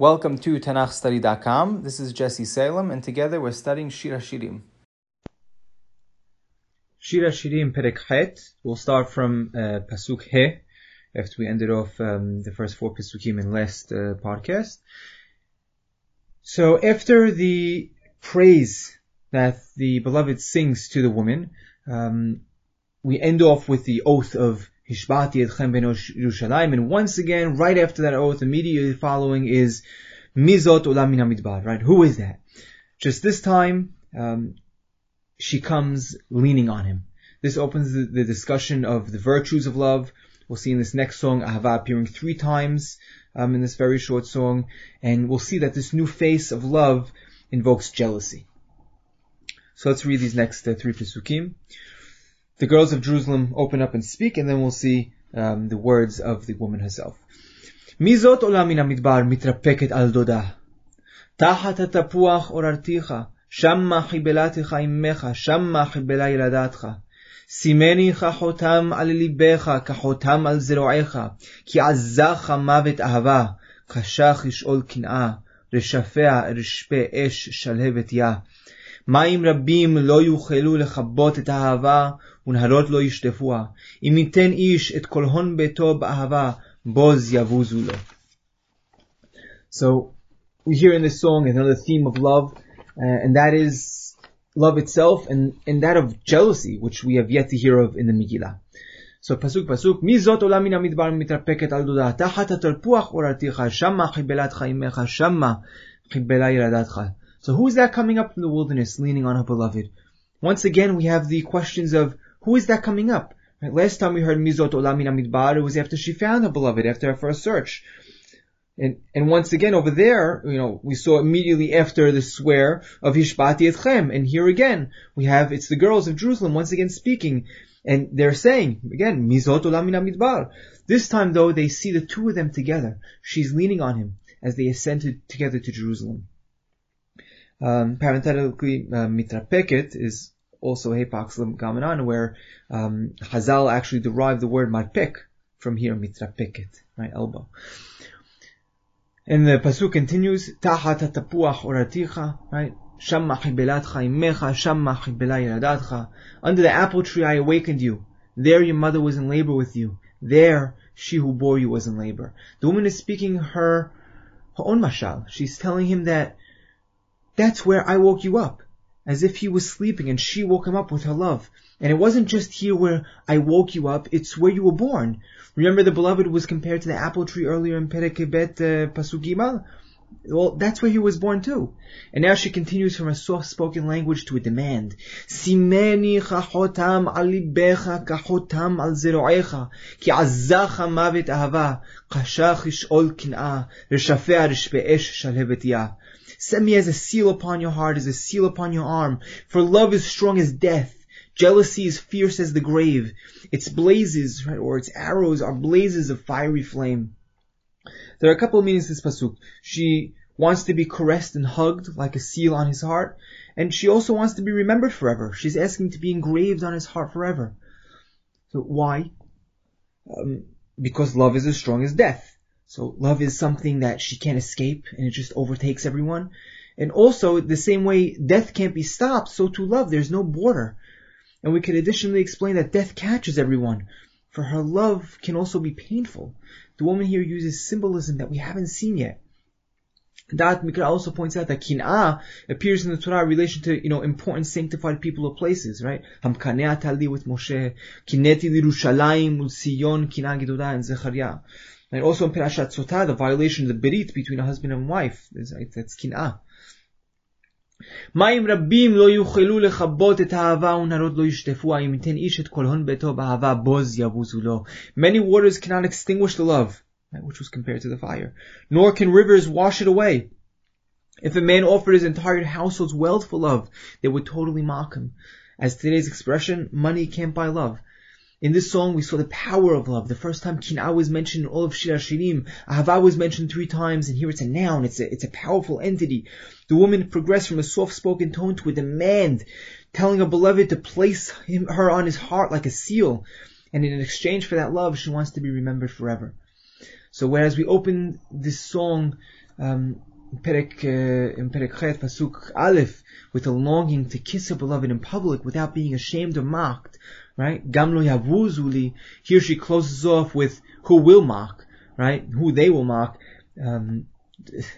Welcome to TanachStudy.com. This is Jesse Salem, and together we're studying Shir HaShirim. Shir HaShirim Perek Het. We'll start from uh, Pasuk He, after we ended off um, the first four Pasukim in last uh, podcast. So after the praise that the beloved sings to the woman, um, we end off with the oath of Hishbati etchem ben Yerushalayim, and once again, right after that oath, immediately following is Mizot Olam Midbar, right? Who is that? Just this time, um, she comes leaning on him. This opens the, the, discussion of the virtues of love. We'll see in this next song, Ahava appearing three times um, in this very short song, and we'll see that this new face of love invokes jealousy. So let's read these next uh, three pasukim the girls of Jerusalem open up and speak, and then we'll see um, the words of the woman herself. מי עולה מן המדבר מתרפקת על דודה? תחת התפוח עוררתיך, שמה חיבלתך אמך, שמה חיבלה ילדתך. סימני כחותם על ליבך, כחותם על זרועיך, כי עזך מוות אהבה, קשח ישאול קנאה, רשפיה רשפה אש שלהבת יה. מים רבים לא יוכלו לכבות את האהבה, ונהרות לא ישטפוה. אם ייתן איש את כל הון ביתו באהבה, בוז יבוזו לו. So, we hear in this song another theme of love, uh, and that is love itself, and, and that of jealousy, which we have yet to hear of in the Megillah. So pasuk pasuk, מי זאת עולה מן המדבר מתרפקת על דודה, תחת התרפוח עוררתיך, שמה חיבלתך אמך, שמה חיבלה ילדתך. So who is that coming up from the wilderness leaning on her beloved? Once again, we have the questions of who is that coming up? Right? Last time we heard Mizot Olamina Midbar, it was after she found her beloved, after her first search. And, and once again over there, you know, we saw immediately after the swear of Hishbati Etchem. And here again, we have, it's the girls of Jerusalem once again speaking. And they're saying, again, Mizot Olamina Midbar. This time though, they see the two of them together. She's leaning on him as they ascended together to Jerusalem. Um, parenthetically, uh, mitrapeket is also Hepax Gamanan, where um, Hazal actually derived the word marpek from here, Mitra Peket, right, elbow. And the pasuk continues, Tahat tapuach oraticha, right, Shamma chibelatcha imecha, Shamma chibela Under the apple tree I awakened you. There your mother was in labor with you. There she who bore you was in labor. The woman is speaking her, her own mashal. She's telling him that that's where I woke you up. As if he was sleeping and she woke him up with her love. And it wasn't just here where I woke you up, it's where you were born. Remember the beloved was compared to the apple tree earlier in Perekebet uh, Pasugimal? Well, that's where he was born too. And now she continues from a soft-spoken language to a demand. Simeni chachotam alibecha kachotam al zeroecha, ki azacha mavet ahava, kashach ishol kin'a, reshafea rishpe'esh shalhevet Set me as a seal upon your heart, as a seal upon your arm. For love is strong as death. Jealousy is fierce as the grave. Its blazes, right, or its arrows are blazes of fiery flame. There are a couple of meanings to this pasuk. She wants to be caressed and hugged like a seal on his heart, and she also wants to be remembered forever. She's asking to be engraved on his heart forever. So why? Um, because love is as strong as death. So love is something that she can't escape and it just overtakes everyone. And also, the same way death can't be stopped, so to love, there's no border. And we could additionally explain that death catches everyone, for her love can also be painful. The woman here uses symbolism that we haven't seen yet. Da'at Mikra also points out that kin'ah appears in the Torah in relation to, you know, important sanctified people or places, right? Hamkanea tali with Moshe, kineti lirushalayim ulsiyon kin'ah and Zechariah. And also in Perashat Sotah, the violation of the berit between a husband and wife, that's kin'ah. מים רבים לא יוכלו לכבות את האהבה ונרות לא ישטפוה אם ייתן איש את כל הון ביתו באהבה בוז יבוזו לו. Many waters cannot extinguish the love, which was compared to the fire, nor can rivers wash it away. If a man offered his entire household's wealth for love, they would totally mock him. As today's expression, money can't buy love. In this song, we saw the power of love. The first time Kin'a was mentioned in all of Shir Shirim, Ahava was mentioned three times, and here it's a noun. It's a, it's a powerful entity. The woman progressed from a soft-spoken tone to a demand, telling her beloved to place him, her on his heart like a seal. And in exchange for that love, she wants to be remembered forever. So whereas we open this song, um, Perek, uh, in Pasuk Aleph, with a longing to kiss her beloved in public without being ashamed or mocked, right? Gamlo Yavuzuli. Here she closes off with who will mock, right? Who they will mock, um,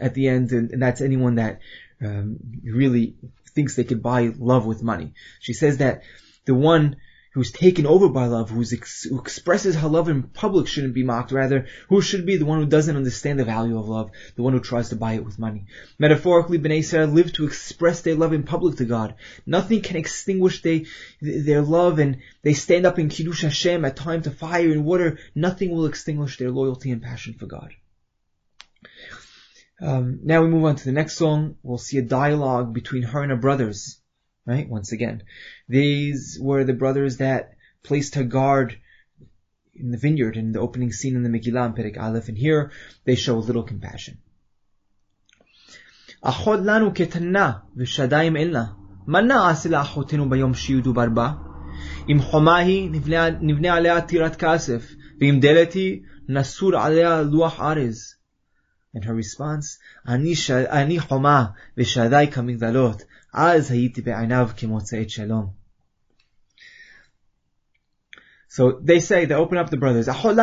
at the end, and, and that's anyone that, um, really thinks they could buy love with money. She says that the one who's taken over by love, ex- who expresses how love in public shouldn't be mocked, rather, who should be the one who doesn't understand the value of love, the one who tries to buy it with money. Metaphorically, Bnei Israel live to express their love in public to God. Nothing can extinguish they, their love, and they stand up in Kiddush Hashem at time to fire and water. Nothing will extinguish their loyalty and passion for God. Um, now we move on to the next song. We'll see a dialogue between her and her brothers Right? Once again. These were the brothers that placed her guard in the vineyard in the opening scene in the Megillah in Perek Aleph, and here they show little compassion. אחות לנו קטנה ושדיים אין לה. מה נעשה לאחותינו ביום שיהודו ברבה? אם חומה היא, נבנה, נבנה עליה טירת כסף, ואם דלת היא, נסור עליה לוח ארז. And her response, אני, ש... אני חומה ושדי כמגדלות, אז הייתי בעיניו כמוצאית שלום. So they say, they open up the brothers, Our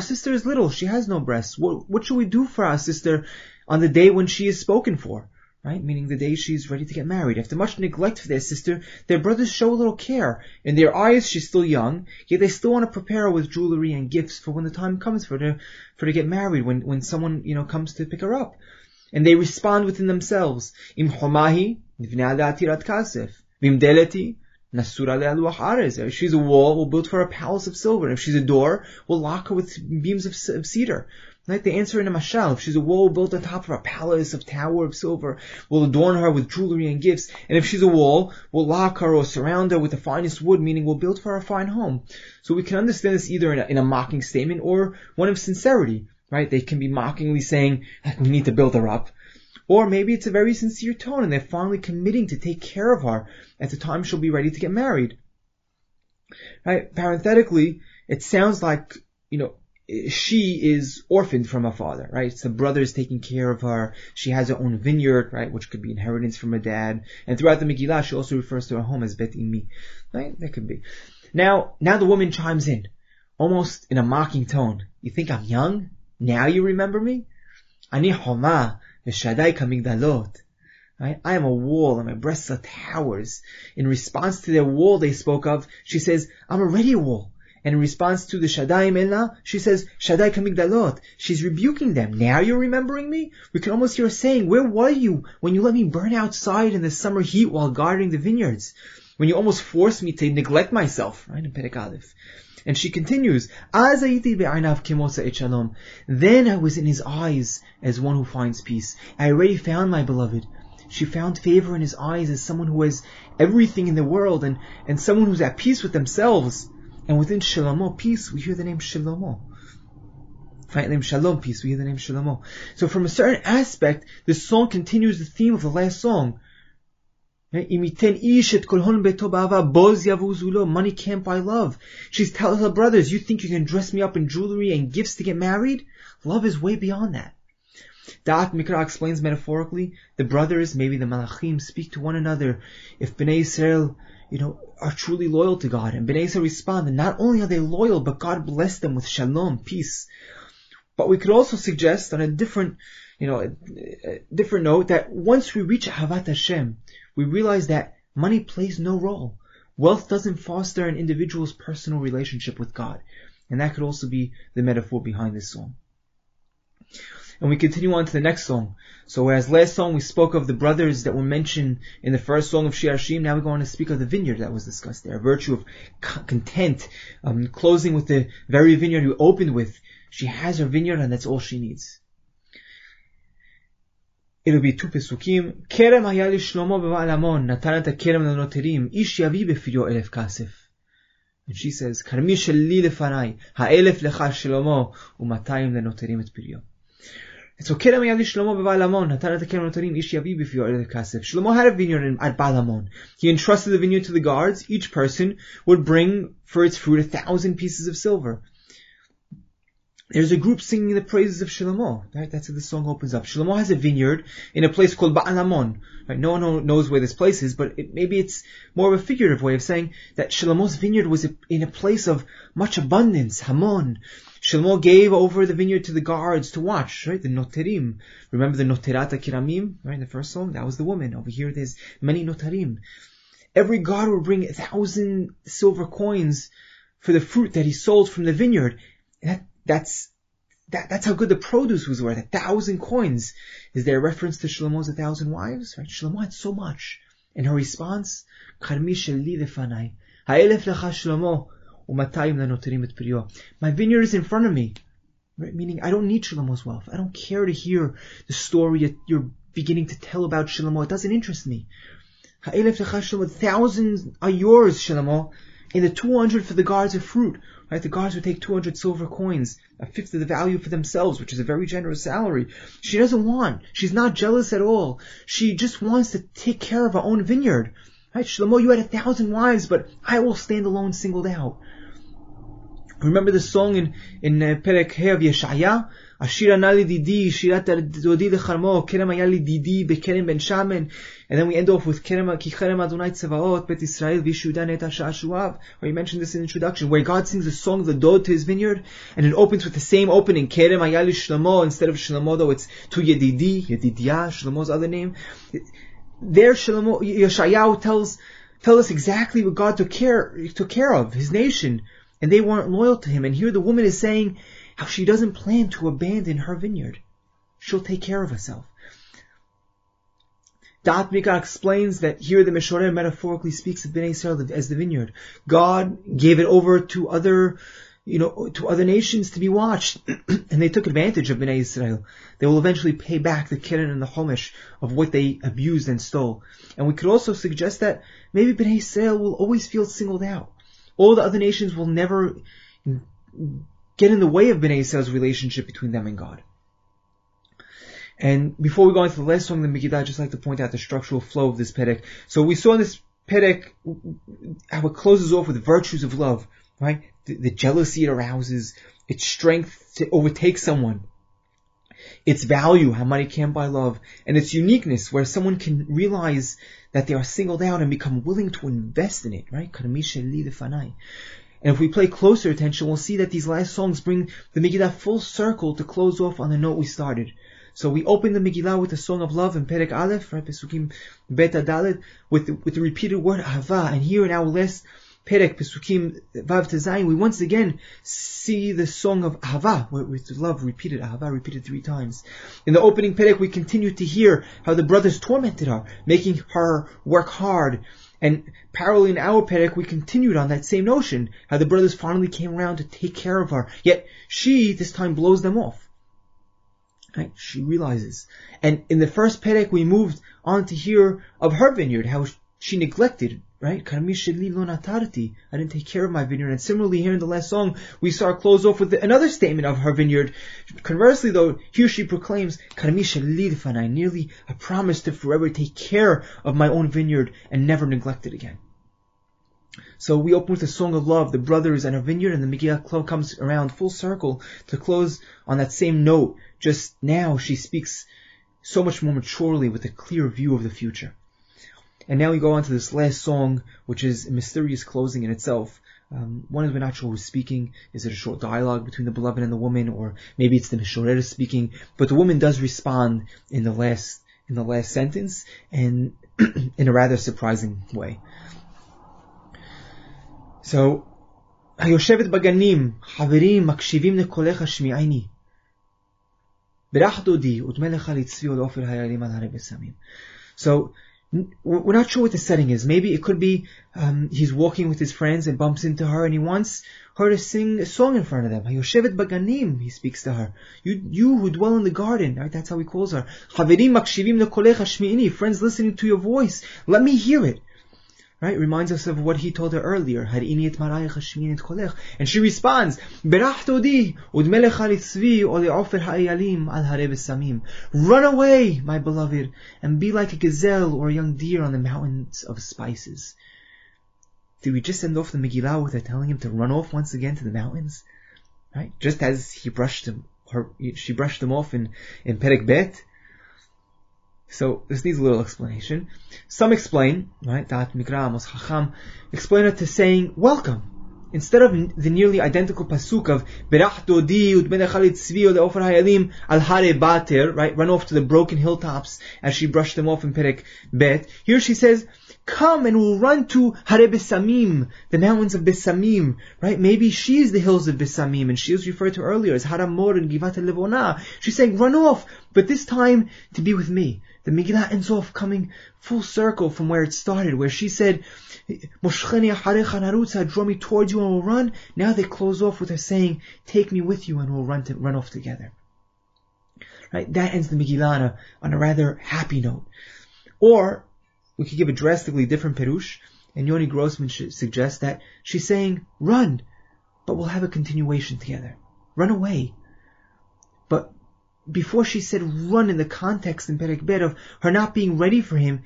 sister is little, she has no breasts. What, what should we do for our sister on the day when she is spoken for? Right? Meaning the day she's ready to get married. After much neglect for their sister, their brothers show a little care. In their eyes, she's still young, yet they still want to prepare her with jewelry and gifts for when the time comes for her, for her to get married, when, when someone, you know, comes to pick her up. And they respond within themselves. Im chomahi, tirat kasef. Vim deleti, if she's a wall, we'll build for a palace of silver. If she's a door, we'll lock her with beams of, of cedar. Right? They answer in a mashal. If she's a wall, we'll on top of a palace of tower of silver. We'll adorn her with jewelry and gifts. And if she's a wall, we'll lock her or surround her with the finest wood, meaning we'll build for her a fine home. So we can understand this either in a, in a mocking statement or one of sincerity. Right? They can be mockingly saying, we need to build her up. Or maybe it's a very sincere tone and they're finally committing to take care of her at the time she'll be ready to get married. Right? Parenthetically, it sounds like, you know, she is orphaned from her father, right? So brother is taking care of her. She has her own vineyard, right? Which could be inheritance from her dad. And throughout the Megillah, she also refers to her home as Bet Imi. Right? That could be. Now, now the woman chimes in, almost in a mocking tone. You think I'm young? Now you remember me? Ani homa V'shadai kamigdalot. I am a wall and my breasts are towers. In response to their wall they spoke of, she says, I'm already a wall. And in response to the Shadai Ella, she says, Shadai Kamigdalot. She's rebuking them. Now you're remembering me? We can almost hear her saying, where were you when you let me burn outside in the summer heat while guarding the vineyards? When you almost forced me to neglect myself, right? In Perek. And she continues, Then I was in his eyes as one who finds peace. I already found my beloved. She found favor in his eyes as someone who has everything in the world and, and someone who's at peace with themselves. And within Shalomo, peace, we hear the name Shalomo. Right, name Shalom, peace, we hear the name Shalomo. So from a certain aspect, this song continues the theme of the last song. Money can't buy love. She's telling her brothers, you think you can dress me up in jewelry and gifts to get married? Love is way beyond that. Da'at Mikra explains metaphorically, the brothers, maybe the Malachim, speak to one another. If Bnei Israel, you know, are truly loyal to God, and Bnei Israel respond, and not only are they loyal, but God bless them with shalom, peace. But we could also suggest on a different, you know, a, a different note that once we reach Ahavat Hashem, we realize that money plays no role. Wealth doesn't foster an individual's personal relationship with God. And that could also be the metaphor behind this song. And we continue on to the next song. So whereas last song we spoke of the brothers that were mentioned in the first song of Shir Hashim, now we're going to speak of the vineyard that was discussed there. A virtue of content, um, closing with the very vineyard we opened with. She has her vineyard and that's all she needs. אלו ביטו פסוקים, כרם היה לשלמה בבעל המון, נתן את הכרם לנוטרים, איש יביא בפיו אלף כסף. And she says, כרמי שלי לפניי, האלף לך שלמה, ומאתיים לנוטרים את פריו. so Kerem Yali Shlomo Bevalamon, Hatana Tekerem Notarim Ish Yavi Bifyor Kasef. Shlomo had a vineyard in, at Balamon. He entrusted the vineyard to the guards. Each person would bring for its fruit a thousand pieces of silver. There's a group singing the praises of Shlomo. Right? That's how the song opens up. Shlomo has a vineyard in a place called Ba'alamon. Right? No one knows where this place is, but it, maybe it's more of a figurative way of saying that Shlomo's vineyard was in a place of much abundance, Hamon. Shlomo gave over the vineyard to the guards to watch, right? The noterim. Remember the noterata kiramim, right? In the first song, that was the woman. Over here, there's many notarim. Every guard would bring a thousand silver coins for the fruit that he sold from the vineyard. That, that's that, that's how good the produce was worth. A thousand coins. Is there a reference to Shlomo's a thousand wives? Right? Shlomo had so much. And her response, Karmi sheli lefanai. Ha'elef lecha Shlomo. Umatayim lanoterim et priyo. My vineyard is in front of me. Right? Meaning, I don't need Shlomo's wealth. I don't care to hear the story you're beginning to tell about Shlomo. It doesn't interest me. Thousands are yours, Shlomo. And the 200 for the guards of fruit. Right? The guards would take 200 silver coins, a fifth of the value for themselves, which is a very generous salary. She doesn't want. She's not jealous at all. She just wants to take care of her own vineyard. Right? Shlomo, you had a thousand wives, but I will stand alone singled out. Remember the song in, in uh, Perek of Yeshaya? Ashira nali didi, shirat dodi lecharmo, kerem ayali didi, bekerem ben shamen. And then we end off with kerem, ki adonai tzevaot, bet Israel, vishudan et ashuav. Where you mentioned this in the introduction, where God sings the song the Dod to his vineyard, and it opens with the same opening, kerem ayali shlomo, instead of shlomo though it's to yedidi, yedidia, shlomo's other name. There Shlomo, Yeshayahu tells, tell us exactly what God took care, took care of, his nation, and they weren't loyal to him. And here the woman is saying how she doesn't plan to abandon her vineyard. She'll take care of herself. Da'at Mikra explains that here the Meshorer metaphorically speaks of Bnei Israel as the vineyard. God gave it over to other, you know, to other nations to be watched, and they took advantage of Bnei Israel. They will eventually pay back the Keren and the Homish of what they abused and stole. And we could also suggest that maybe Bnei Israel will always feel singled out all the other nations will never get in the way of Bnei Israel's relationship between them and God. And before we go into the last song the Megillah, I'd just like to point out the structural flow of this Perek. So we saw in this Perek how it closes off with virtues of love, right? The, the jealousy it arouses, its strength to overtake someone, its value, how money can't buy love, and its uniqueness, where someone can realize that they are singled out and become willing to invest in it, right? And if we play closer attention, we'll see that these last songs bring the Megillah full circle to close off on the note we started. So we open the Megillah with the song of love in Perek Aleph, right? Pesukim Beta Dalet, with with the repeated word Hava, and here in our last Perek Pesukim Vav Tezayin, we once again see the song of Ahava, with love repeated, Ahava repeated three times. In the opening Perek, we continue to hear how the brothers tormented her, making her work hard. And parallel in our Perek, we continued on that same notion, how the brothers finally came around to take care of her. Yet she, this time, blows them off. Right? She realizes. And in the first Perek, we moved on to hear of her vineyard, how she neglected right? I didn't take care of my vineyard. And similarly here in the last song, we saw her close off with another statement of her vineyard. Conversely though, here she proclaims, I nearly a promise to forever take care of my own vineyard and never neglect it again. So we open with a song of love, the brothers and a vineyard, and the Megillah comes around full circle to close on that same note. Just now she speaks so much more maturely with a clear view of the future. And now we go on to this last song, which is a mysterious closing in itself. Um, one is we're not sure who's speaking. Is it a short dialogue between the beloved and the woman, or maybe it's the Mishorer speaking? But the woman does respond in the last in the last sentence, and in a rather surprising way. So, היושבת בגנים, חברים, מקשיבים לקולך שמיעיני. ברך דודי, ודמה לך לצבי עוד אופל היעלים על הרי בסמים. So, we're not sure what the setting is. Maybe it could be um, he's walking with his friends and bumps into her, and he wants her to sing a song in front of them. Hayoshevet baganim, he speaks to her. You, you who dwell in the garden, right? That's how he calls her. Chaverim makshivim lekolecha shmi'ini, friends listening to your voice. Let me hear it. Right? Reminds us of what he told her earlier. And she responds, Berach todi, udmelech alitzvi o le'ofer ha'ayalim al hare samim. Run away, my beloved, and be like a gazelle or a young deer on the mountains of spices. Did we just end off the Megillah with her telling him to run off once again to the mountains? Right? Just as he brushed him, her, she brushed him off in, in Perek Bet, so this needs a little explanation. Some explain, right, Da'at Mikra Amos Chacham, explain it to saying welcome. Instead of the nearly identical pasuk of Berach Dodi Udmenechalit Tzvi Ofer Hayalim Al Hare Bater, right, run off to the broken hilltops as she brushed them off in Perek Bet. Here she says, come and we'll run to Hare Besamim, the mountains of Besamim, right? Maybe she is the hills of Besamim, and she was referred to earlier as Haramor and Givat Levona. She's saying, run off, but this time to be with me. The Megillah ends off coming full circle from where it started, where she said, Moshcheni Harecha Narutza, draw me towards you and we'll run. Now they close off with her saying, take me with you and we'll run to, run off together. Right? That ends the Megillah on a, on a rather happy note. Or, we could give a drastically different perush, and Yoni Grossman suggests that she's saying, run, but we'll have a continuation together. Run away. But before she said run in the context in Perek of her not being ready for him,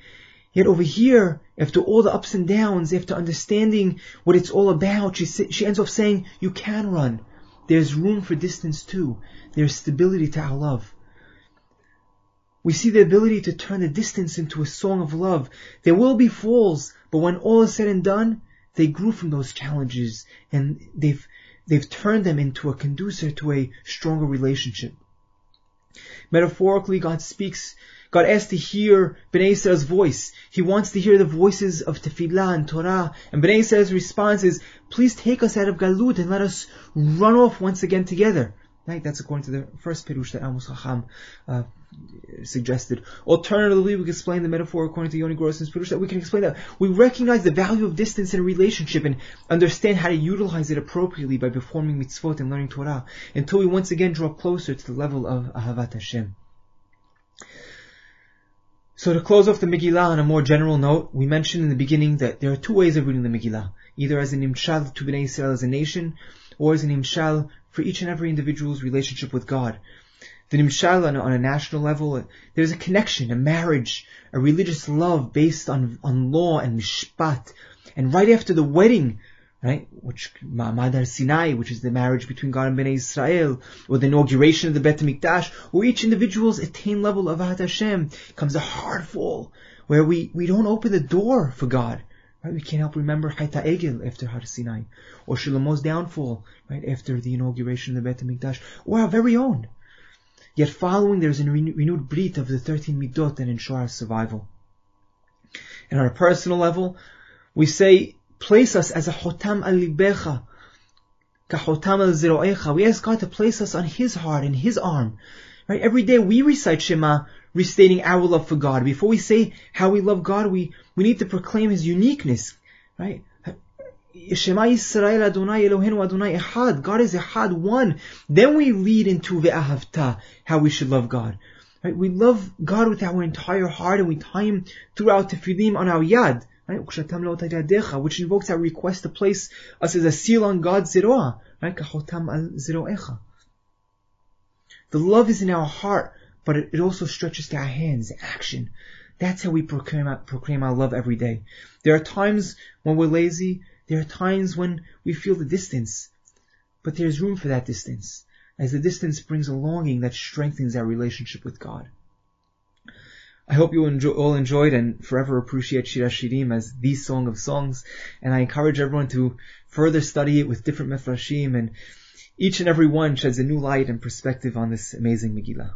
yet over here, after all the ups and downs, after understanding what it's all about, she, she ends up saying, you can run. There's room for distance too. There's stability to our love. We see the ability to turn the distance into a song of love. There will be falls, but when all is said and done, they grew from those challenges and they've, they've turned them into a conducer to a stronger relationship. Metaphorically, God speaks, God asks to hear Bnei Israel's voice. He wants to hear the voices of Tefillah and Torah. And Bnei Israel's response is, please take us out of Galut and let us run off once again together. Right? That's according to the first Pirush that Amos Chacham uh, suggested. Alternatively, we can explain the metaphor according to Yoni Grossman's Pirush that we can explain that we recognize the value of distance in a relationship and understand how to utilize it appropriately by performing mitzvot and learning Torah until we once again draw closer to the level of Ahavat Hashem. So to close off the Megillah on a more general note, we mentioned in the beginning that there are two ways of reading the Megillah, either as an imshal to Bnei Israel as a nation, or as an imshal for each and every individual's relationship with God. The Nimshal on, on a national level, there's a connection, a marriage, a religious love based on, on law and mishpat. And right after the wedding, right, which Ma'amad Sinai, which is the marriage between God and Bnei Israel, or the inauguration of the Bet HaMikdash, where each individual's attained level of Ahavat Hashem comes a hard fall, where we, we don't open the door for God. Right? We can't help remember Hayta Egel after Har Sinai, or Shlomo's downfall, right, after the inauguration of the Bet HaMikdash, or our very own. Yet following there's a renewed brit of the 13 midot that ensure our survival. And on a personal level, we say, place us as a hotam al libecha, kahotam al ziroecha. We ask God to place us on His heart and His arm. Right? Every day we recite Shema, restating our love for God. Before we say how we love God, we, we need to proclaim His uniqueness, right? Shema Yisrael Adonai Eloheinu Adonai Echad. God is Echad, one. Then we lead into Ve'ahavta, how we should love God. Right? We love God with our entire heart and we tie Him throughout tefillin on our yad. Right? Which invokes our request to place us as a seal on God's zeroah. Right? The love is in our heart, but it also stretches to our hands, action. That's how we proclaim our, proclaim our love every day. There are times when we're lazy, there are times when we feel the distance, but there's room for that distance, as the distance brings a longing that strengthens our relationship with God. I hope you all enjoyed and forever appreciate Shir Shirim as the song of songs, and I encourage everyone to further study it with different mefrashim, and each and every one sheds a new light and perspective on this amazing Megillah.